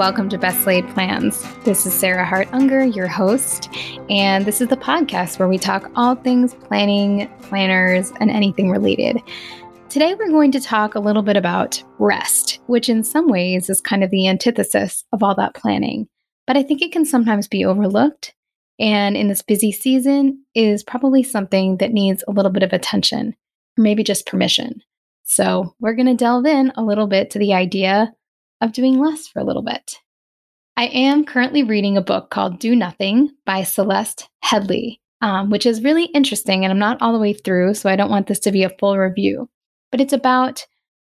welcome to Best Laid Plans. This is Sarah Hart Unger, your host, and this is the podcast where we talk all things planning, planners, and anything related. Today, we're going to talk a little bit about rest, which in some ways is kind of the antithesis of all that planning. But I think it can sometimes be overlooked, and in this busy season, is probably something that needs a little bit of attention, or maybe just permission. So, we're going to delve in a little bit to the idea of doing less for a little bit. I am currently reading a book called Do Nothing by Celeste Headlee, um, which is really interesting. And I'm not all the way through, so I don't want this to be a full review. But it's about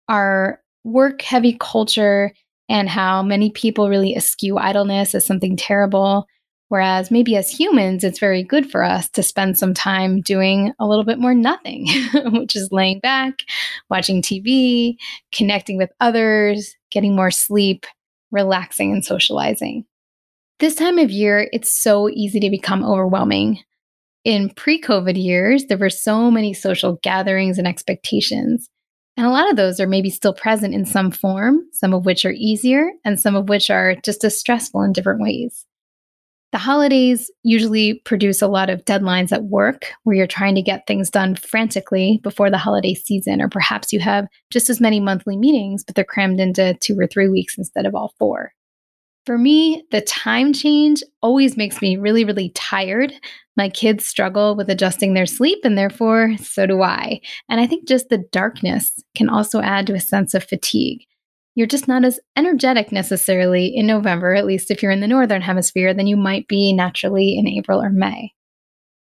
our work heavy culture and how many people really eschew idleness as something terrible. Whereas maybe as humans, it's very good for us to spend some time doing a little bit more nothing, which is laying back, watching TV, connecting with others, getting more sleep, relaxing, and socializing. This time of year, it's so easy to become overwhelming. In pre COVID years, there were so many social gatherings and expectations. And a lot of those are maybe still present in some form, some of which are easier, and some of which are just as stressful in different ways. The holidays usually produce a lot of deadlines at work where you're trying to get things done frantically before the holiday season, or perhaps you have just as many monthly meetings, but they're crammed into two or three weeks instead of all four. For me, the time change always makes me really, really tired. My kids struggle with adjusting their sleep, and therefore, so do I. And I think just the darkness can also add to a sense of fatigue you're just not as energetic necessarily in November, at least if you're in the Northern Hemisphere, than you might be naturally in April or May.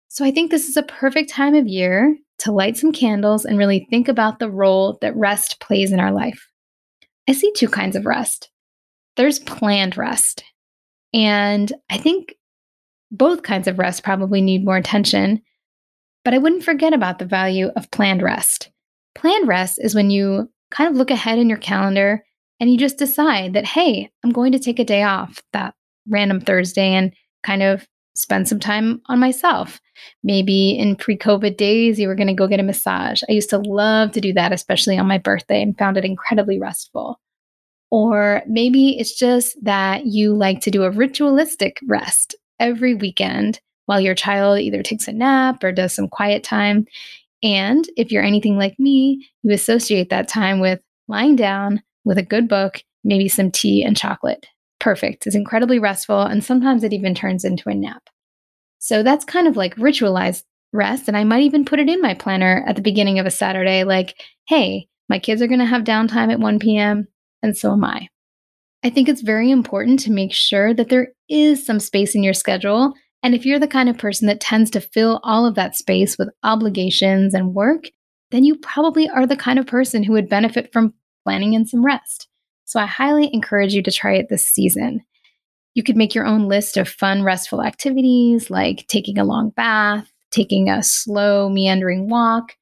So I think this is a perfect time of year to light some candles and really think about the role that rest plays in our life. I see two kinds of rest there's planned rest. And I think both kinds of rest probably need more attention, but I wouldn't forget about the value of planned rest. Planned rest is when you kind of look ahead in your calendar and you just decide that, hey, I'm going to take a day off that random Thursday and kind of spend some time on myself. Maybe in pre COVID days, you were going to go get a massage. I used to love to do that, especially on my birthday, and found it incredibly restful. Or maybe it's just that you like to do a ritualistic rest every weekend while your child either takes a nap or does some quiet time. And if you're anything like me, you associate that time with lying down, with a good book, maybe some tea and chocolate. Perfect. It's incredibly restful, and sometimes it even turns into a nap. So that's kind of like ritualized rest. And I might even put it in my planner at the beginning of a Saturday like, hey, my kids are going to have downtime at 1 p.m., and so am I. I think it's very important to make sure that there is some space in your schedule. And if you're the kind of person that tends to fill all of that space with obligations and work, then you probably are the kind of person who would benefit from planning in some rest. So I highly encourage you to try it this season. You could make your own list of fun, restful activities like taking a long bath, taking a slow, meandering walk,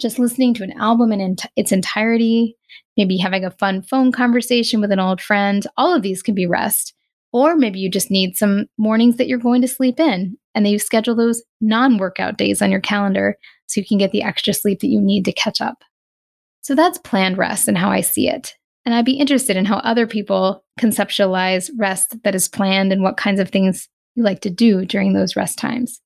just listening to an album in its entirety, maybe having a fun phone conversation with an old friend. All of these can be rest. Or maybe you just need some mornings that you're going to sleep in and then you schedule those non workout days on your calendar so you can get the extra sleep that you need to catch up. So that's planned rest and how I see it. And I'd be interested in how other people conceptualize rest that is planned and what kinds of things you like to do during those rest times.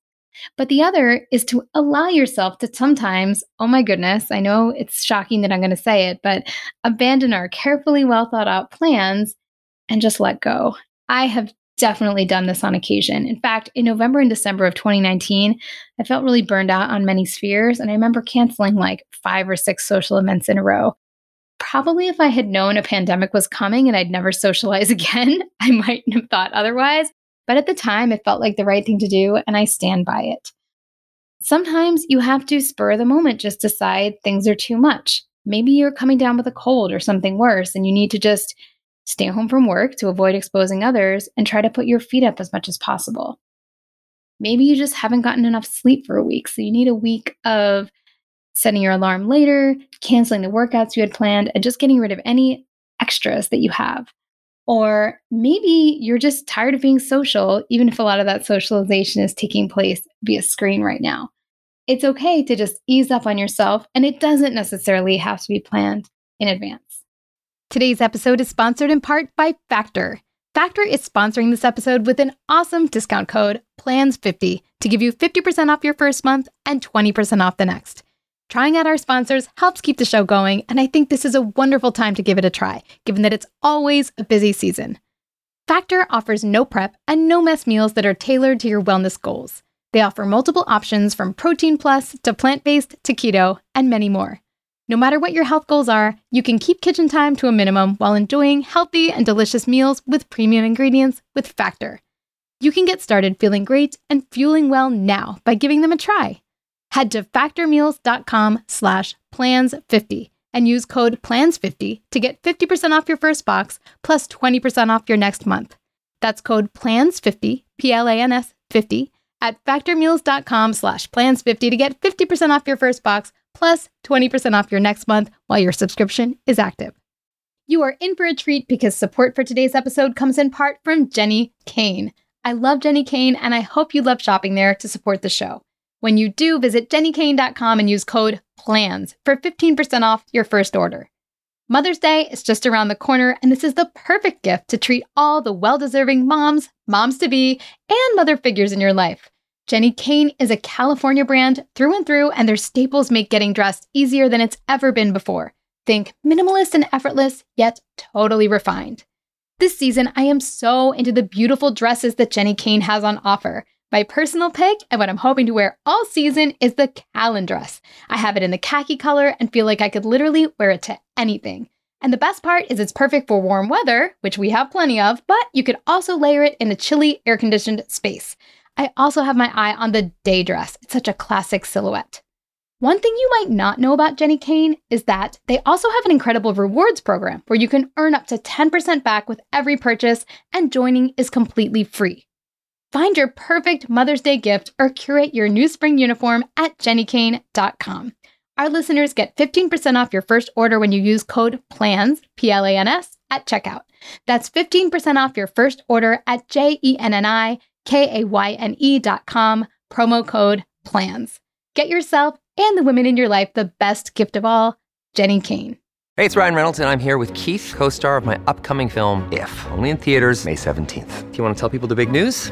But the other is to allow yourself to sometimes, oh my goodness, I know it's shocking that I'm going to say it, but abandon our carefully well thought out plans and just let go. I have definitely done this on occasion. In fact, in November and December of 2019, I felt really burned out on many spheres, and I remember canceling like five or six social events in a row. Probably if I had known a pandemic was coming and I'd never socialize again, I might have thought otherwise. But at the time, it felt like the right thing to do, and I stand by it. Sometimes you have to spur the moment, just decide things are too much. Maybe you're coming down with a cold or something worse, and you need to just stay home from work to avoid exposing others, and try to put your feet up as much as possible. Maybe you just haven't gotten enough sleep for a week, so you need a week of setting your alarm later, canceling the workouts you had planned, and just getting rid of any extras that you have. Or maybe you're just tired of being social, even if a lot of that socialization is taking place via screen right now. It's okay to just ease up on yourself, and it doesn't necessarily have to be planned in advance. Today's episode is sponsored in part by Factor. Factor is sponsoring this episode with an awesome discount code PLANS50 to give you 50% off your first month and 20% off the next. Trying out our sponsors helps keep the show going, and I think this is a wonderful time to give it a try, given that it's always a busy season. Factor offers no prep and no mess meals that are tailored to your wellness goals. They offer multiple options from protein plus to plant based to keto and many more. No matter what your health goals are, you can keep kitchen time to a minimum while enjoying healthy and delicious meals with premium ingredients with Factor. You can get started feeling great and fueling well now by giving them a try. Head to factormeals.com slash plans50 and use code PLANS50 to get 50% off your first box plus 20% off your next month. That's code PLANS50, P-L-A-N-S 50, at factormeals.com slash plans50 to get 50% off your first box plus 20% off your next month while your subscription is active. You are in for a treat because support for today's episode comes in part from Jenni Kayne. I love Jenni Kayne and I hope you love shopping there to support the show. When you do, visit jennikayne.com and use code PLANS for 15% off your first order. Mother's Day is just around the corner, and this is the perfect gift to treat all the well deserving moms, moms to be, and mother figures in your life. Jenni Kayne is a California brand through and through, and their staples make getting dressed easier than it's ever been before. Think minimalist and effortless, yet totally refined. This season, I am so into the beautiful dresses that Jenni Kayne has on offer. My personal pick and what I'm hoping to wear all season is the Callan dress. I have it in the khaki color and feel like I could literally wear it to anything. And the best part is it's perfect for warm weather, which we have plenty of, but you could also layer it in a chilly, air conditioned space. I also have my eye on the day dress. It's such a classic silhouette. One thing you might not know about Jenni Kayne is that they also have an incredible rewards program where you can earn up to 10% back with every purchase, and joining is completely free. Find your perfect Mother's Day gift or curate your new spring uniform at jennikayne.com. Our listeners get 15% off your first order when you use code PLANS, P L A N S, at checkout. That's 15% off your first order at J E N N I K A Y N com, promo code PLANS. Get yourself and the women in your life the best gift of all, Jenni Kayne. Hey, it's Ryan Reynolds, and I'm here with Keith, co star of my upcoming film, If, only in theaters, May 17th. Do you want to tell people the big news?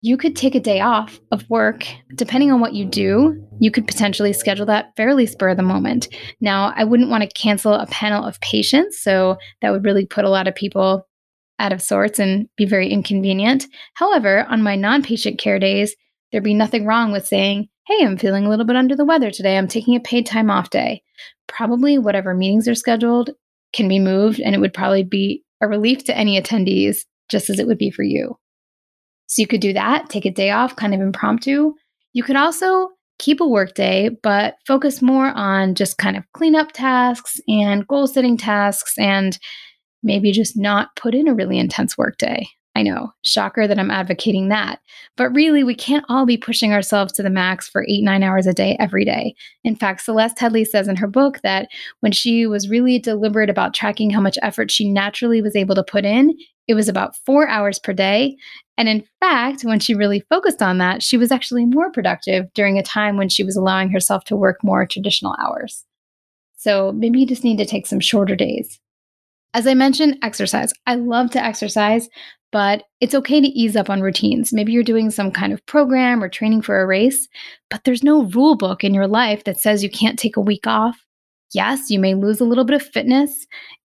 you could take a day off of work. Depending on what you do, you could potentially schedule that fairly spur of the moment. Now, I wouldn't want to cancel a panel of patients, so that would really put a lot of people out of sorts and be very inconvenient. However, on my non patient care days, there'd be nothing wrong with saying, Hey, I'm feeling a little bit under the weather today. I'm taking a paid time off day. Probably whatever meetings are scheduled can be moved, and it would probably be a relief to any attendees, just as it would be for you. So you could do that, take a day off, kind of impromptu. You could also keep a work day, but focus more on just kind of cleanup tasks and goal setting tasks and maybe just not put in a really intense work day. I know, shocker that I'm advocating that. But really, we can't all be pushing ourselves to the max for eight, nine hours a day every day. In fact, Celeste Headlee says in her book that when she was really deliberate about tracking how much effort she naturally was able to put in, it was about four hours per day. And in fact, when she really focused on that, she was actually more productive during a time when she was allowing herself to work more traditional hours. So maybe you just need to take some shorter days. As I mentioned, exercise. I love to exercise, but it's okay to ease up on routines. Maybe you're doing some kind of program or training for a race, but there's no rule book in your life that says you can't take a week off. Yes, you may lose a little bit of fitness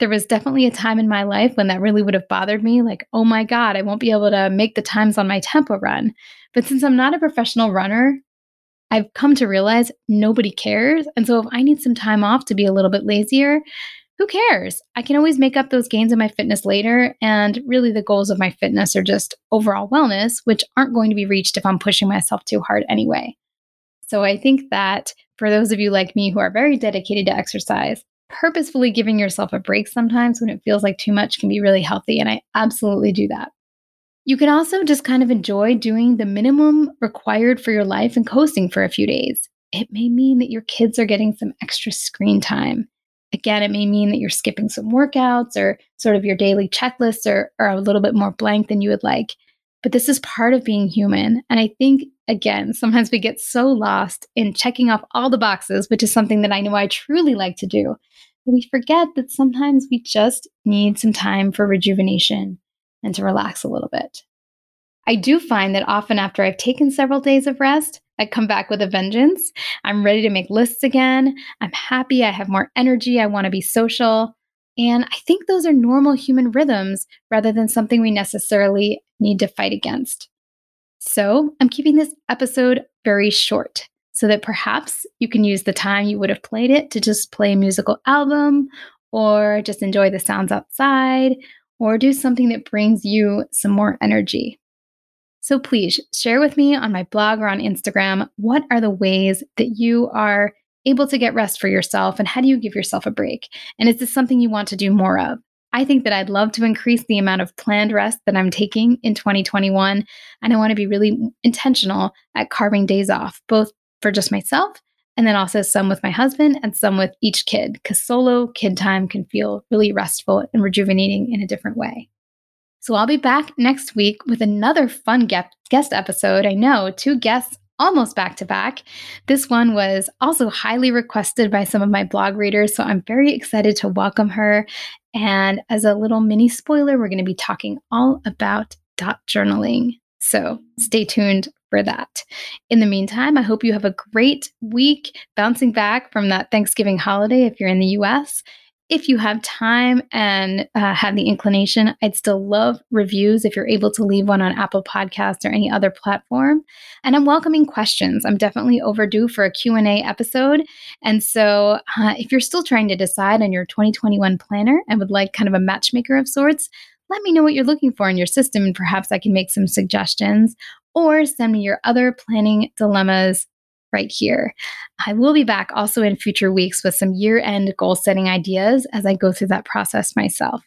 there was definitely a time in my life when that really would have bothered me like, oh my God, I won't be able to make the times on my tempo run. But since I'm not a professional runner, I've come to realize nobody cares. And so if I need some time off to be a little bit lazier, who cares? I can always make up those gains in my fitness later. And really, the goals of my fitness are just overall wellness, which aren't going to be reached if I'm pushing myself too hard anyway. So I think that for those of you like me who are very dedicated to exercise, purposefully giving yourself a break sometimes when it feels like too much can be really healthy. And I absolutely do that. You can also just kind of enjoy doing the minimum required for your life and coasting for a few days. It may mean that your kids are getting some extra screen time. Again, it may mean that you're skipping some workouts or sort of your daily checklists are, are a little bit more blank than you would like. But this is part of being human. And I think, again, sometimes we get so lost in checking off all the boxes, which is something that I know I truly like to do, we forget that sometimes we just need some time for rejuvenation and to relax a little bit. I do find that often after I've taken several days of rest, I come back with a vengeance. I'm ready to make lists again. I'm happy. I have more energy. I want to be social. And I think those are normal human rhythms rather than something we necessarily need to fight against. So I'm keeping this episode very short so that perhaps you can use the time you would have played it to just play a musical album or just enjoy the sounds outside or do something that brings you some more energy. So please share with me on my blog or on Instagram what are the ways that you are able to get rest for yourself and how do you give yourself a break? And is this something you want to do more of? I think that I'd love to increase the amount of planned rest that I'm taking in 2021. And I want to be really intentional at carving days off, both for just myself and then also some with my husband and some with each kid, because solo kid time can feel really restful and rejuvenating in a different way. So I'll be back next week with another fun guest episode. I know, two guests almost back to back. This one was also highly requested by some of my blog readers, so I'm very excited to welcome her. And as a little mini spoiler, we're going to be talking all about dot journaling. So stay tuned for that. In the meantime, I hope you have a great week bouncing back from that Thanksgiving holiday if you're in the US if you have time and uh, have the inclination, I'd still love reviews if you're able to leave one on Apple Podcasts or any other platform. And I'm welcoming questions. I'm definitely overdue for a Q&A episode. And so uh, if you're still trying to decide on your 2021 planner and would like kind of a matchmaker of sorts, let me know what you're looking for in your system and perhaps I can make some suggestions or send me your other planning dilemmas right here. I will be back also in future weeks with some year end goal setting ideas as I go through that process myself.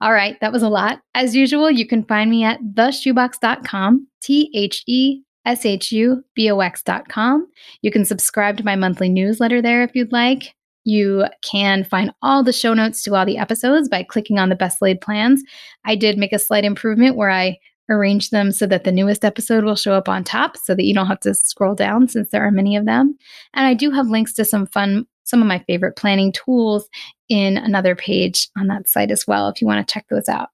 All right, that was a lot. As usual, you can find me at theshubox.com, T H E S H U B O X.com. You can subscribe to my monthly newsletter there if you'd like. You can find all the show notes to all the episodes by clicking on the best laid plans. I did make a slight improvement where I arrange them so that the newest episode will show up on top so that you don't have to scroll down since there are many of them. And I do have links to some fun, some of my favorite planning tools in another page on that site as well if you want to check those out.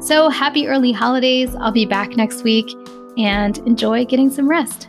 So happy early holidays. I'll be back next week and enjoy getting some rest.